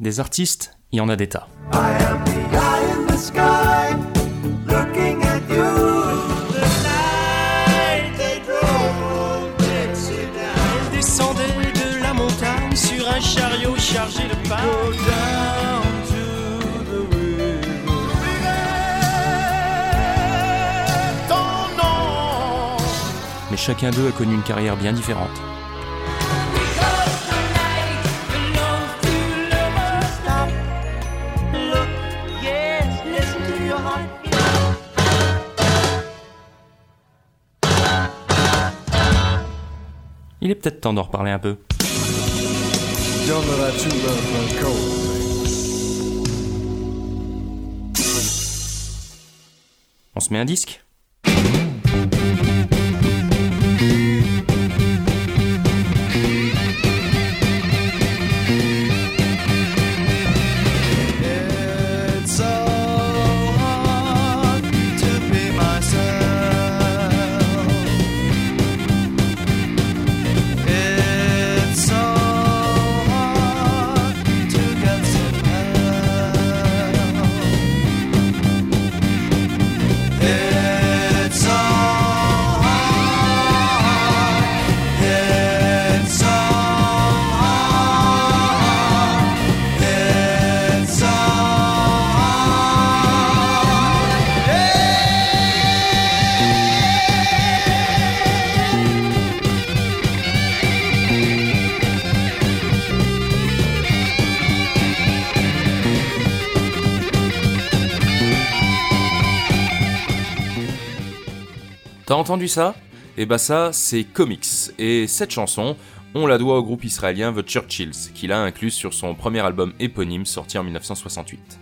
Des artistes, il y en a des tas. de la montagne sur un chariot chargé de Mais chacun d'eux a connu une carrière bien différente. Il est peut-être temps d'en reparler un peu. On se met un disque? T'as entendu ça? Et eh bah ça, c'est Comics. Et cette chanson, on la doit au groupe israélien The Churchills, qui l'a inclus sur son premier album éponyme sorti en 1968.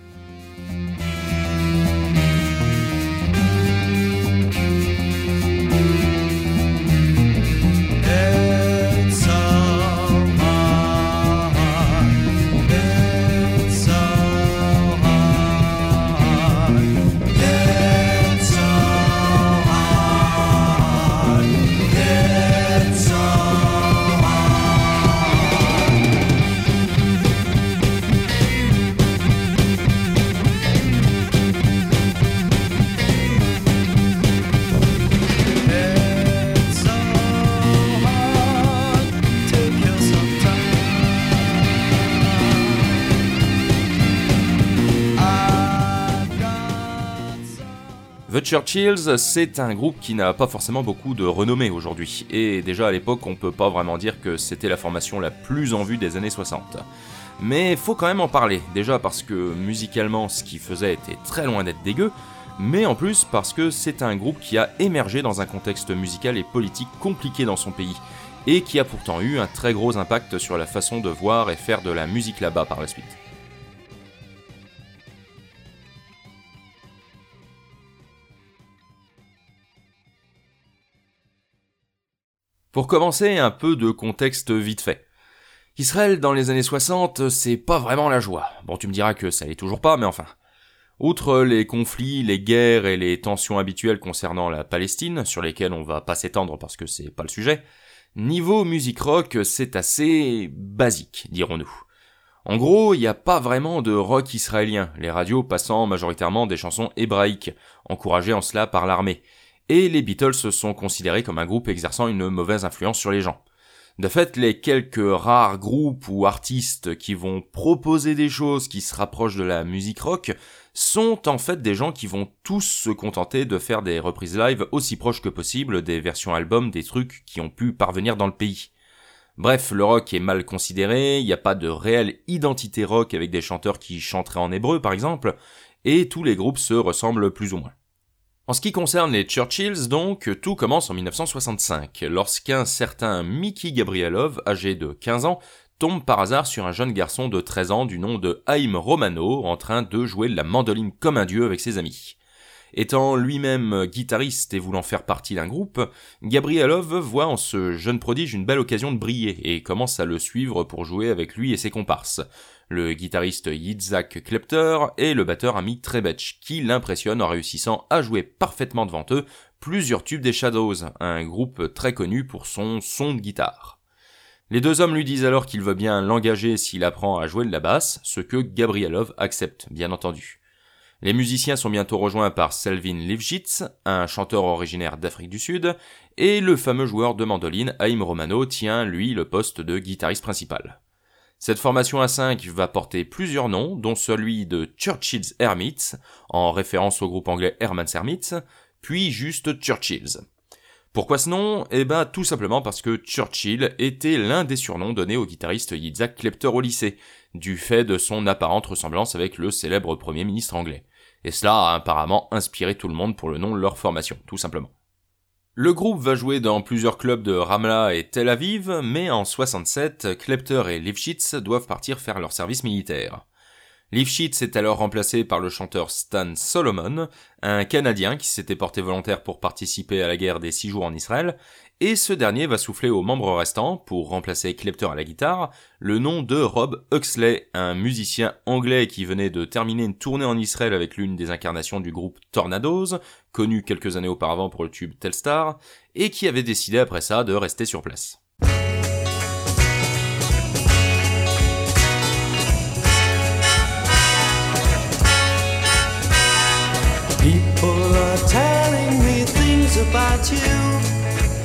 The Churchills, c'est un groupe qui n'a pas forcément beaucoup de renommée aujourd'hui, et déjà à l'époque on peut pas vraiment dire que c'était la formation la plus en vue des années 60. Mais faut quand même en parler, déjà parce que musicalement ce qu'ils faisaient était très loin d'être dégueu, mais en plus parce que c'est un groupe qui a émergé dans un contexte musical et politique compliqué dans son pays, et qui a pourtant eu un très gros impact sur la façon de voir et faire de la musique là-bas par la suite. Pour commencer, un peu de contexte vite fait. Israël dans les années 60, c'est pas vraiment la joie. Bon, tu me diras que ça est toujours pas, mais enfin. Outre les conflits, les guerres et les tensions habituelles concernant la Palestine, sur lesquelles on va pas s'étendre parce que c'est pas le sujet, niveau musique rock, c'est assez basique, dirons-nous. En gros, il n'y a pas vraiment de rock israélien, les radios passant majoritairement des chansons hébraïques, encouragées en cela par l'armée, et les Beatles sont considérés comme un groupe exerçant une mauvaise influence sur les gens. De fait, les quelques rares groupes ou artistes qui vont proposer des choses qui se rapprochent de la musique rock sont en fait des gens qui vont tous se contenter de faire des reprises live aussi proches que possible des versions albums des trucs qui ont pu parvenir dans le pays. Bref, le rock est mal considéré, il n'y a pas de réelle identité rock avec des chanteurs qui chanteraient en hébreu par exemple, et tous les groupes se ressemblent plus ou moins. En ce qui concerne les Churchills, donc, tout commence en 1965, lorsqu'un certain Mickey Gabrielov, âgé de 15 ans, tombe par hasard sur un jeune garçon de 13 ans du nom de Haïm Romano en train de jouer de la mandoline comme un dieu avec ses amis. Étant lui-même guitariste et voulant faire partie d'un groupe, Gabrielov voit en ce jeune prodige une belle occasion de briller et commence à le suivre pour jouer avec lui et ses comparses, le guitariste Yitzhak Klepter et le batteur Ami Trebetch, qui l'impressionne en réussissant à jouer parfaitement devant eux plusieurs tubes des Shadows, un groupe très connu pour son son de guitare. Les deux hommes lui disent alors qu'il veut bien l'engager s'il apprend à jouer de la basse, ce que Gabrielov accepte, bien entendu. Les musiciens sont bientôt rejoints par Selvin Livjits, un chanteur originaire d'Afrique du Sud, et le fameux joueur de mandoline Haïm Romano tient, lui, le poste de guitariste principal. Cette formation à 5 va porter plusieurs noms, dont celui de Churchill's Hermits, en référence au groupe anglais Herman's Hermits, puis juste Churchill's. Pourquoi ce nom? Eh ben tout simplement parce que Churchill était l'un des surnoms donnés au guitariste Yitzhak Klepter au lycée, du fait de son apparente ressemblance avec le célèbre Premier ministre anglais. Et cela a apparemment inspiré tout le monde pour le nom de leur formation, tout simplement. Le groupe va jouer dans plusieurs clubs de Ramla et Tel Aviv, mais en 67, Klepter et Lifshitz doivent partir faire leur service militaire. Lifshitz est alors remplacé par le chanteur Stan Solomon, un Canadien qui s'était porté volontaire pour participer à la guerre des six jours en Israël, et ce dernier va souffler aux membres restants, pour remplacer Klepter à la guitare, le nom de Rob Huxley, un musicien anglais qui venait de terminer une tournée en Israël avec l'une des incarnations du groupe Tornadoes, connu quelques années auparavant pour le tube Telstar, et qui avait décidé après ça de rester sur place.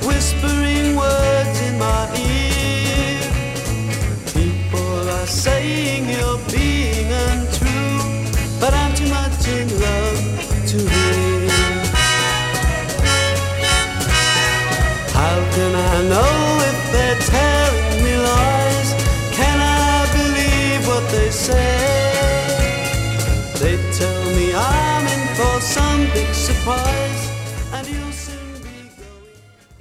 Whispering words in my ear. People are saying you're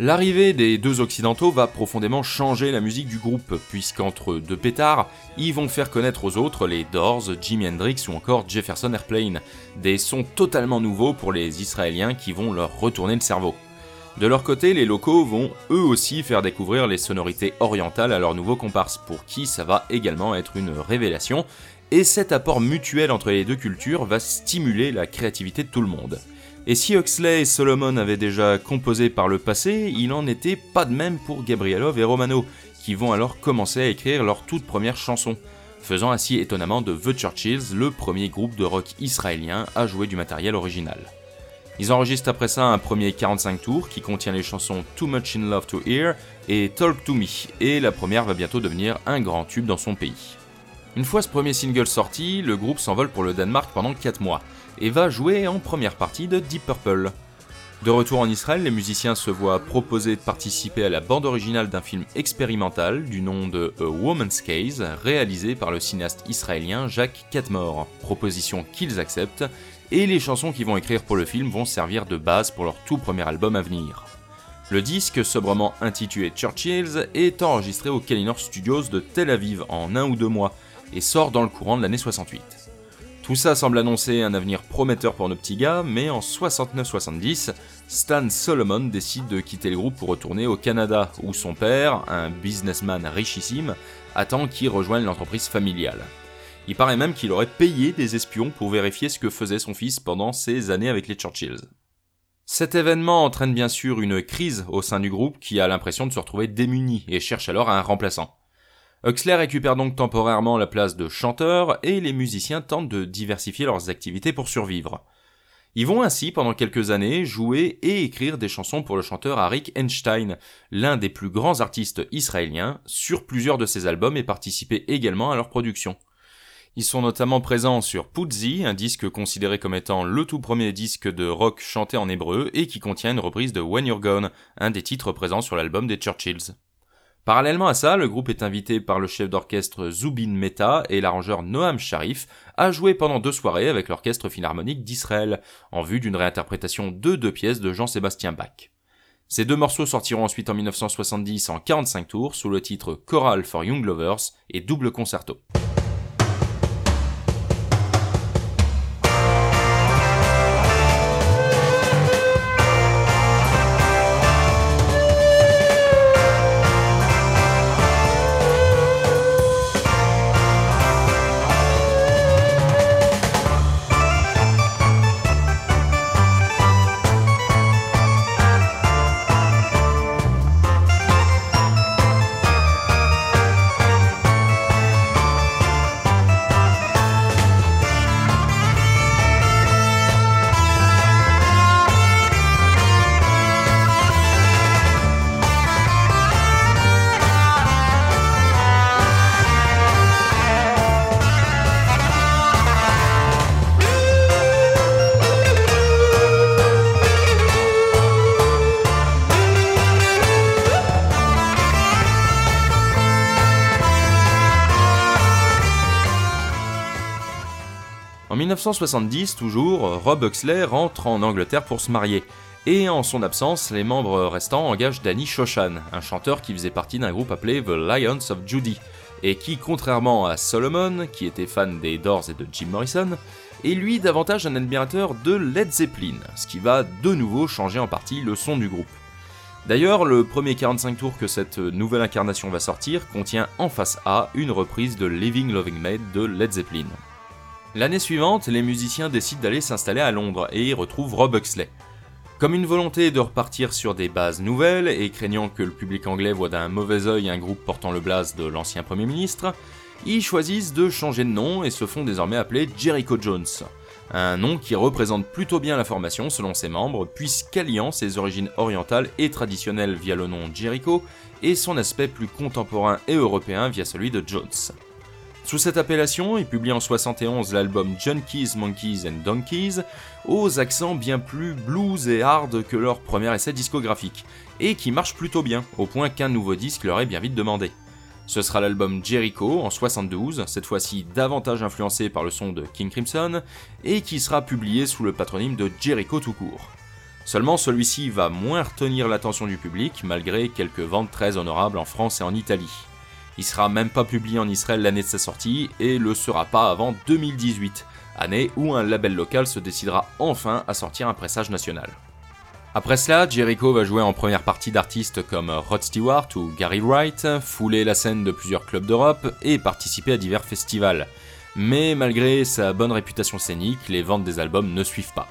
L'arrivée des deux occidentaux va profondément changer la musique du groupe, puisqu'entre deux pétards, ils vont faire connaître aux autres les Doors, Jimi Hendrix ou encore Jefferson Airplane, des sons totalement nouveaux pour les Israéliens qui vont leur retourner le cerveau. De leur côté, les locaux vont eux aussi faire découvrir les sonorités orientales à leurs nouveaux comparses, pour qui ça va également être une révélation, et cet apport mutuel entre les deux cultures va stimuler la créativité de tout le monde. Et si Huxley et Solomon avaient déjà composé par le passé, il n'en était pas de même pour Gabrielov et Romano, qui vont alors commencer à écrire leur toute première chanson, faisant ainsi étonnamment de The Churchills le premier groupe de rock israélien à jouer du matériel original. Ils enregistrent après ça un premier 45 tours qui contient les chansons Too Much in Love to Hear et Talk to Me, et la première va bientôt devenir un grand tube dans son pays. Une fois ce premier single sorti, le groupe s'envole pour le Danemark pendant 4 mois, et va jouer en première partie de Deep Purple. De retour en Israël, les musiciens se voient proposer de participer à la bande originale d'un film expérimental du nom de A Woman's Case, réalisé par le cinéaste israélien Jacques Catmore, proposition qu'ils acceptent, et les chansons qu'ils vont écrire pour le film vont servir de base pour leur tout premier album à venir. Le disque, sobrement intitulé Churchills, est enregistré au Kalinor Studios de Tel Aviv en un ou deux mois et sort dans le courant de l'année 68. Tout ça semble annoncer un avenir prometteur pour nos petits gars, mais en 69-70, Stan Solomon décide de quitter le groupe pour retourner au Canada, où son père, un businessman richissime, attend qu'il rejoigne l'entreprise familiale. Il paraît même qu'il aurait payé des espions pour vérifier ce que faisait son fils pendant ses années avec les Churchills. Cet événement entraîne bien sûr une crise au sein du groupe qui a l'impression de se retrouver démuni et cherche alors un remplaçant. Huxley récupère donc temporairement la place de chanteur et les musiciens tentent de diversifier leurs activités pour survivre. Ils vont ainsi pendant quelques années jouer et écrire des chansons pour le chanteur Arik Einstein, l'un des plus grands artistes israéliens, sur plusieurs de ses albums et participer également à leur production. Ils sont notamment présents sur Putzi, un disque considéré comme étant le tout premier disque de rock chanté en hébreu et qui contient une reprise de When You're Gone, un des titres présents sur l'album des Churchills. Parallèlement à ça, le groupe est invité par le chef d'orchestre Zubin Mehta et l'arrangeur Noam Sharif à jouer pendant deux soirées avec l'orchestre philharmonique d'Israël, en vue d'une réinterprétation de deux pièces de Jean-Sébastien Bach. Ces deux morceaux sortiront ensuite en 1970 en 45 tours sous le titre Choral for Young Lovers et Double Concerto. 1970, toujours, Rob Huxley rentre en Angleterre pour se marier, et en son absence, les membres restants engagent Danny Shoshan, un chanteur qui faisait partie d'un groupe appelé The Lions of Judy, et qui, contrairement à Solomon, qui était fan des Doors et de Jim Morrison, est lui davantage un admirateur de Led Zeppelin, ce qui va de nouveau changer en partie le son du groupe. D'ailleurs, le premier 45 tours que cette nouvelle incarnation va sortir contient en face A une reprise de Living Loving Made de Led Zeppelin. L'année suivante, les musiciens décident d'aller s'installer à Londres et y retrouvent Rob Huxley. Comme une volonté de repartir sur des bases nouvelles et craignant que le public anglais voit d'un mauvais œil un groupe portant le blaze de l'ancien Premier ministre, ils choisissent de changer de nom et se font désormais appeler Jericho Jones. Un nom qui représente plutôt bien la formation selon ses membres, puisqu'alliant ses origines orientales et traditionnelles via le nom Jericho et son aspect plus contemporain et européen via celui de Jones. Sous cette appellation, il publie en 71 l'album Junkies, Monkeys and Donkeys, aux accents bien plus blues et hard que leur premier essai discographique, et qui marche plutôt bien, au point qu'un nouveau disque leur est bien vite demandé. Ce sera l'album Jericho en 72, cette fois-ci davantage influencé par le son de King Crimson, et qui sera publié sous le patronyme de Jericho tout court. Seulement celui-ci va moins retenir l'attention du public, malgré quelques ventes très honorables en France et en Italie. Il sera même pas publié en Israël l'année de sa sortie et le sera pas avant 2018, année où un label local se décidera enfin à sortir un pressage national. Après cela, Jericho va jouer en première partie d'artistes comme Rod Stewart ou Gary Wright, fouler la scène de plusieurs clubs d'Europe et participer à divers festivals. Mais malgré sa bonne réputation scénique, les ventes des albums ne suivent pas.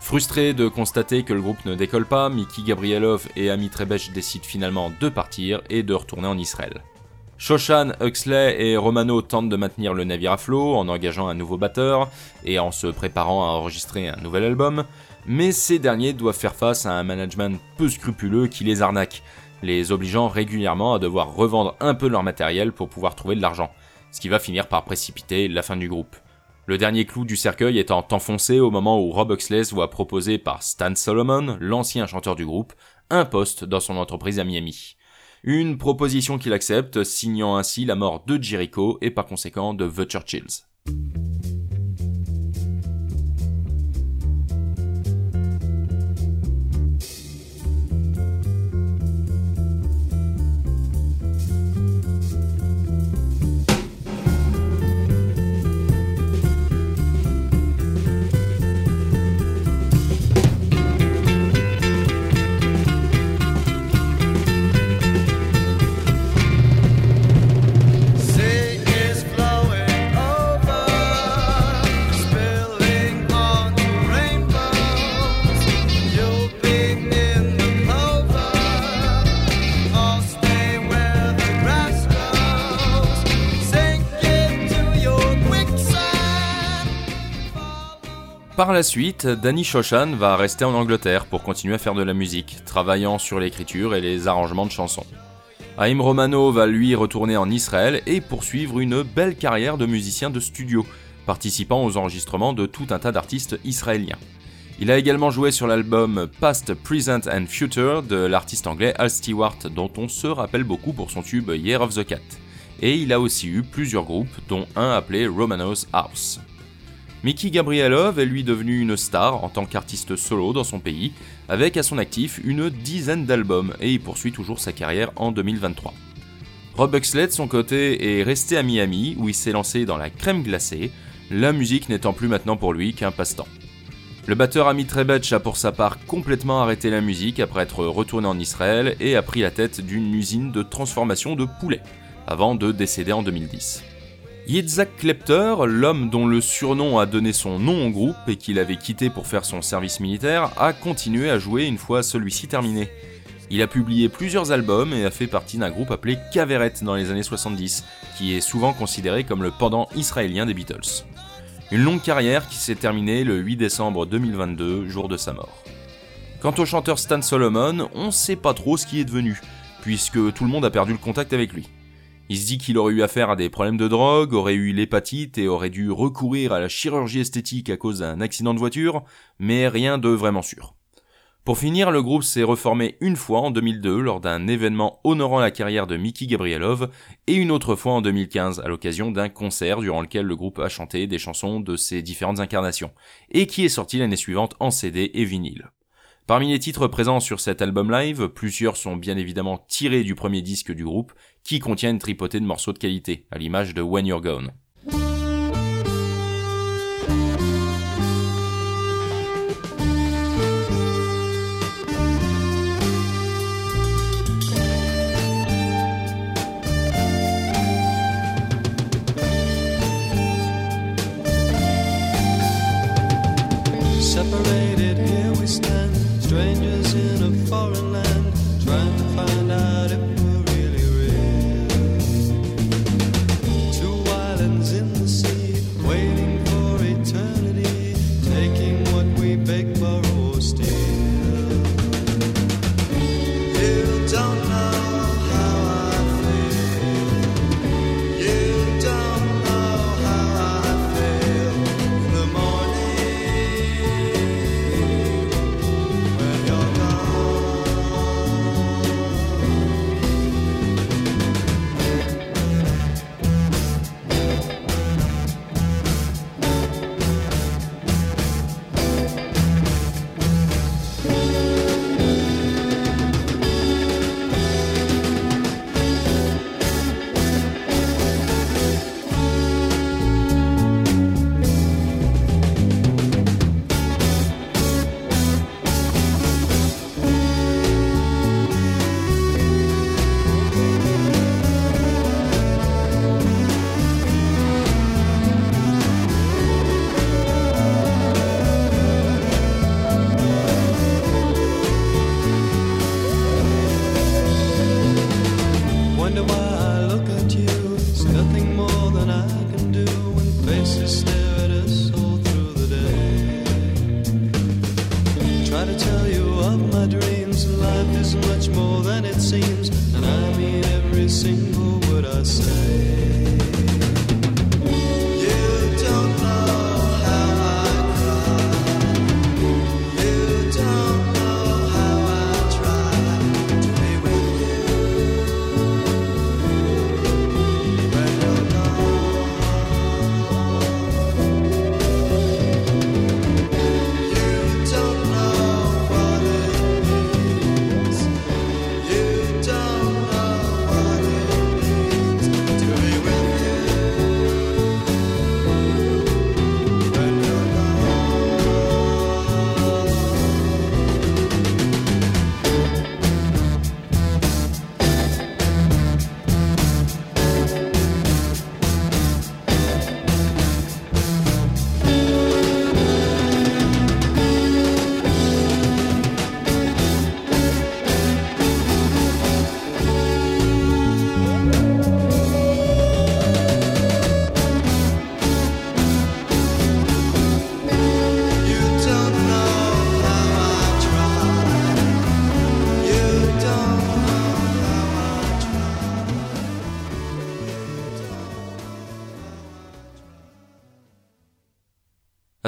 Frustré de constater que le groupe ne décolle pas, Mickey Gabrielov et Amit Rebesh décident finalement de partir et de retourner en Israël. Shoshan, Huxley et Romano tentent de maintenir le navire à flot en engageant un nouveau batteur et en se préparant à enregistrer un nouvel album, mais ces derniers doivent faire face à un management peu scrupuleux qui les arnaque, les obligeant régulièrement à devoir revendre un peu leur matériel pour pouvoir trouver de l'argent, ce qui va finir par précipiter la fin du groupe. Le dernier clou du cercueil étant enfoncé au moment où Rob Huxley voit proposer par Stan Solomon, l'ancien chanteur du groupe, un poste dans son entreprise à Miami. Une proposition qu'il accepte, signant ainsi la mort de Jericho et par conséquent de The Churchills. Par la suite, Danny Shoshan va rester en Angleterre pour continuer à faire de la musique, travaillant sur l'écriture et les arrangements de chansons. Haïm Romano va lui retourner en Israël et poursuivre une belle carrière de musicien de studio, participant aux enregistrements de tout un tas d'artistes israéliens. Il a également joué sur l'album Past, Present and Future de l'artiste anglais Al Stewart, dont on se rappelle beaucoup pour son tube Year of the Cat. Et il a aussi eu plusieurs groupes, dont un appelé Romano's House. Mickey Gabrielov est lui devenu une star en tant qu'artiste solo dans son pays, avec à son actif une dizaine d'albums, et il poursuit toujours sa carrière en 2023. Rob de son côté, est resté à Miami, où il s'est lancé dans la crème glacée, la musique n'étant plus maintenant pour lui qu'un passe-temps. Le batteur Amit Rebetch a pour sa part complètement arrêté la musique après être retourné en Israël et a pris la tête d'une usine de transformation de poulets, avant de décéder en 2010. Yitzhak Klepter, l'homme dont le surnom a donné son nom au groupe et qu'il avait quitté pour faire son service militaire, a continué à jouer une fois celui-ci terminé. Il a publié plusieurs albums et a fait partie d'un groupe appelé Caveret dans les années 70, qui est souvent considéré comme le pendant israélien des Beatles. Une longue carrière qui s'est terminée le 8 décembre 2022, jour de sa mort. Quant au chanteur Stan Solomon, on sait pas trop ce qui est devenu, puisque tout le monde a perdu le contact avec lui. Il se dit qu'il aurait eu affaire à des problèmes de drogue, aurait eu l'hépatite et aurait dû recourir à la chirurgie esthétique à cause d'un accident de voiture, mais rien de vraiment sûr. Pour finir, le groupe s'est reformé une fois en 2002 lors d'un événement honorant la carrière de Mickey Gabrielov et une autre fois en 2015 à l'occasion d'un concert durant lequel le groupe a chanté des chansons de ses différentes incarnations et qui est sorti l'année suivante en CD et vinyle. Parmi les titres présents sur cet album live, plusieurs sont bien évidemment tirés du premier disque du groupe qui contient une tripotée de morceaux de qualité, à l'image de When You're Gone.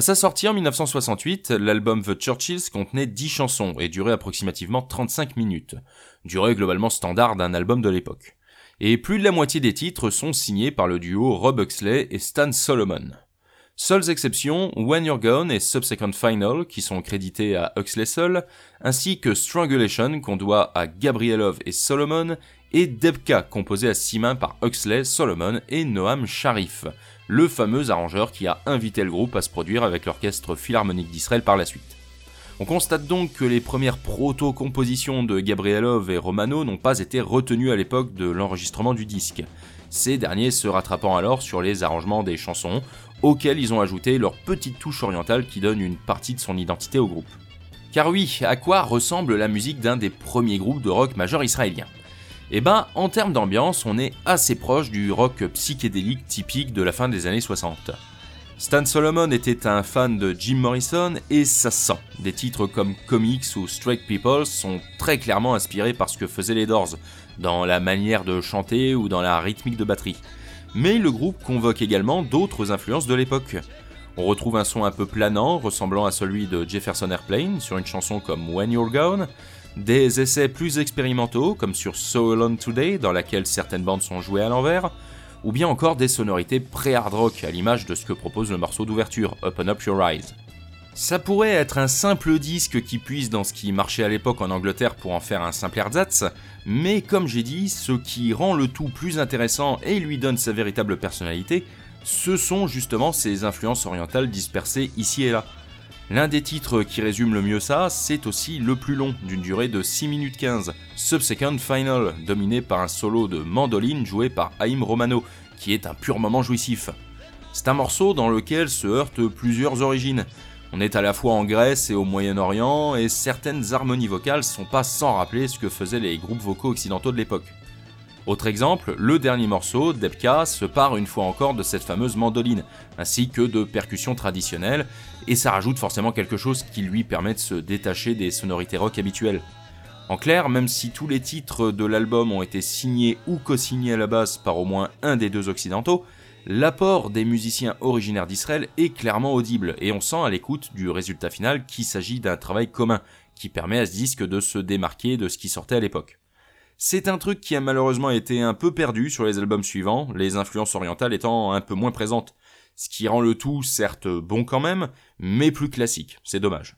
Sa sortie en 1968, l'album The Churchills contenait 10 chansons et durait approximativement 35 minutes, durée globalement standard d'un album de l'époque. Et plus de la moitié des titres sont signés par le duo Rob Huxley et Stan Solomon. Seules exceptions, When You're Gone et Subsequent Final, qui sont crédités à Huxley seul, ainsi que Strangulation, qu'on doit à Gabrielov et Solomon, et Debka, composé à six mains par Huxley, Solomon et Noam Sharif, le fameux arrangeur qui a invité le groupe à se produire avec l'Orchestre Philharmonique d'Israël par la suite. On constate donc que les premières proto-compositions de Gabrielov et Romano n'ont pas été retenues à l'époque de l'enregistrement du disque, ces derniers se rattrapant alors sur les arrangements des chansons, auxquels ils ont ajouté leur petite touche orientale qui donne une partie de son identité au groupe. Car oui, à quoi ressemble la musique d'un des premiers groupes de rock majeur israélien Eh ben, en termes d'ambiance, on est assez proche du rock psychédélique typique de la fin des années 60. Stan Solomon était un fan de Jim Morrison et ça se sent. Des titres comme Comics ou Straight People sont très clairement inspirés par ce que faisaient les Doors, dans la manière de chanter ou dans la rythmique de batterie. Mais le groupe convoque également d'autres influences de l'époque. On retrouve un son un peu planant, ressemblant à celui de Jefferson Airplane sur une chanson comme When You're Gone, des essais plus expérimentaux comme sur So Alone Today dans laquelle certaines bandes sont jouées à l'envers, ou bien encore des sonorités pré-hard rock à l'image de ce que propose le morceau d'ouverture Open Up Your Eyes. Ça pourrait être un simple disque qui puise dans ce qui marchait à l'époque en Angleterre pour en faire un simple ersatz, mais comme j'ai dit, ce qui rend le tout plus intéressant et lui donne sa véritable personnalité, ce sont justement ces influences orientales dispersées ici et là. L'un des titres qui résume le mieux ça, c'est aussi le plus long, d'une durée de 6 minutes 15, Subsecond Final, dominé par un solo de mandoline joué par Haïm Romano, qui est un pur moment jouissif. C'est un morceau dans lequel se heurtent plusieurs origines. On est à la fois en Grèce et au Moyen-Orient, et certaines harmonies vocales sont pas sans rappeler ce que faisaient les groupes vocaux occidentaux de l'époque. Autre exemple, le dernier morceau, Debka, se part une fois encore de cette fameuse mandoline, ainsi que de percussions traditionnelles, et ça rajoute forcément quelque chose qui lui permet de se détacher des sonorités rock habituelles. En clair, même si tous les titres de l'album ont été signés ou co-signés à la base par au moins un des deux occidentaux, l'apport des musiciens originaires d'Israël est clairement audible, et on sent à l'écoute du résultat final qu'il s'agit d'un travail commun, qui permet à ce disque de se démarquer de ce qui sortait à l'époque. C'est un truc qui a malheureusement été un peu perdu sur les albums suivants, les influences orientales étant un peu moins présentes. Ce qui rend le tout certes bon quand même, mais plus classique. C'est dommage.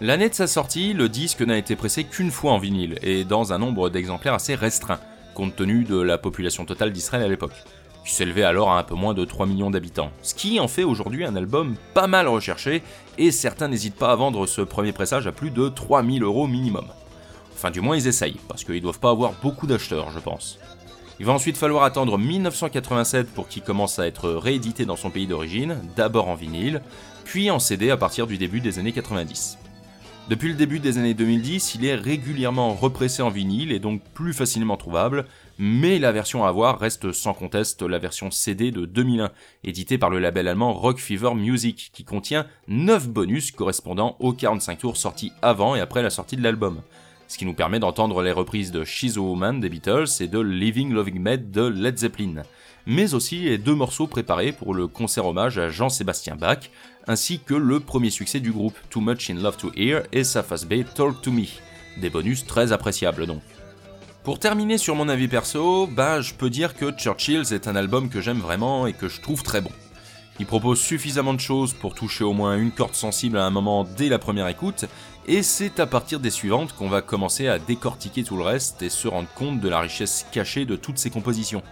L'année de sa sortie, le disque n'a été pressé qu'une fois en vinyle, et dans un nombre d'exemplaires assez restreint, compte tenu de la population totale d'Israël à l'époque, qui s'élevait alors à un peu moins de 3 millions d'habitants, ce qui en fait aujourd'hui un album pas mal recherché, et certains n'hésitent pas à vendre ce premier pressage à plus de 3000 euros minimum. Enfin du moins ils essayent, parce qu'ils doivent pas avoir beaucoup d'acheteurs je pense. Il va ensuite falloir attendre 1987 pour qu'il commence à être réédité dans son pays d'origine, d'abord en vinyle, puis en CD à partir du début des années 90. Depuis le début des années 2010, il est régulièrement repressé en vinyle et donc plus facilement trouvable, mais la version à avoir reste sans conteste la version CD de 2001, éditée par le label allemand Rock Fever Music, qui contient 9 bonus correspondant aux 45 tours sortis avant et après la sortie de l'album. Ce qui nous permet d'entendre les reprises de She's a Woman des Beatles et de Living Loving Med de Led Zeppelin, mais aussi les deux morceaux préparés pour le concert hommage à Jean-Sébastien Bach, ainsi que le premier succès du groupe, Too Much in Love to Hear et Safas Bay Talk to Me. Des bonus très appréciables donc. Pour terminer sur mon avis perso, bah je peux dire que Churchills est un album que j'aime vraiment et que je trouve très bon. Il propose suffisamment de choses pour toucher au moins une corde sensible à un moment dès la première écoute, et c'est à partir des suivantes qu'on va commencer à décortiquer tout le reste et se rendre compte de la richesse cachée de toutes ces compositions.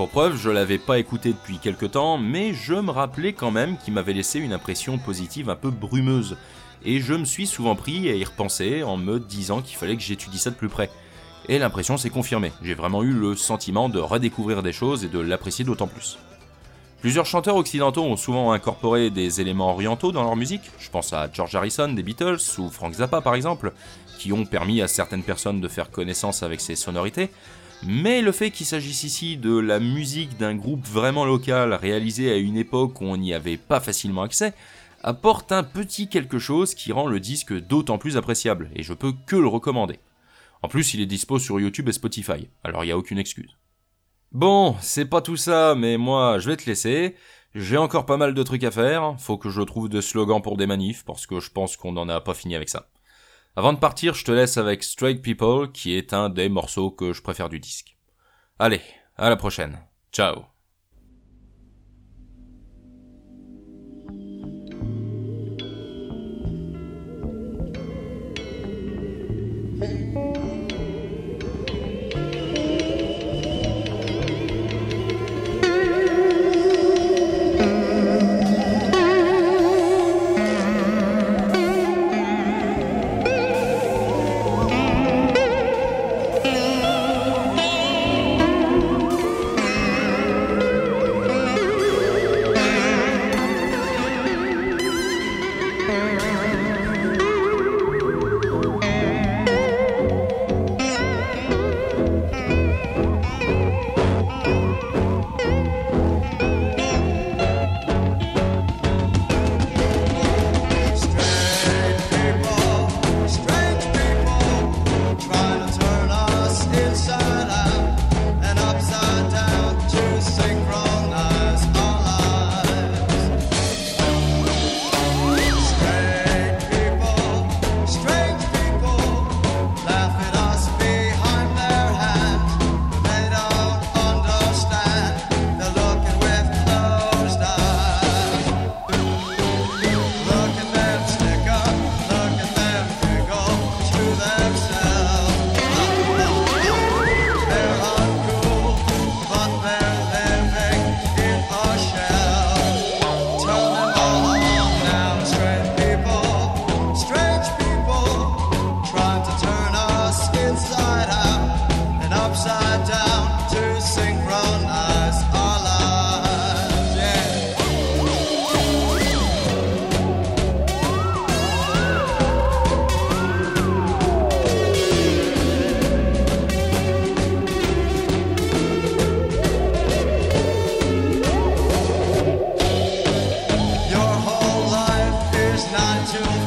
Pour preuve, je l'avais pas écouté depuis quelque temps, mais je me rappelais quand même qu'il m'avait laissé une impression positive un peu brumeuse, et je me suis souvent pris à y repenser en me disant qu'il fallait que j'étudie ça de plus près. Et l'impression s'est confirmée, j'ai vraiment eu le sentiment de redécouvrir des choses et de l'apprécier d'autant plus. Plusieurs chanteurs occidentaux ont souvent incorporé des éléments orientaux dans leur musique, je pense à George Harrison des Beatles ou Frank Zappa par exemple, qui ont permis à certaines personnes de faire connaissance avec ces sonorités, mais le fait qu'il s'agisse ici de la musique d'un groupe vraiment local réalisé à une époque où on n'y avait pas facilement accès, apporte un petit quelque chose qui rend le disque d'autant plus appréciable, et je peux que le recommander. En plus, il est dispo sur YouTube et Spotify, alors il n'y a aucune excuse. Bon, c'est pas tout ça, mais moi, je vais te laisser. J'ai encore pas mal de trucs à faire. Faut que je trouve des slogans pour des manifs, parce que je pense qu'on n'en a pas fini avec ça. Avant de partir, je te laisse avec Strike People, qui est un des morceaux que je préfère du disque. Allez, à la prochaine. Ciao to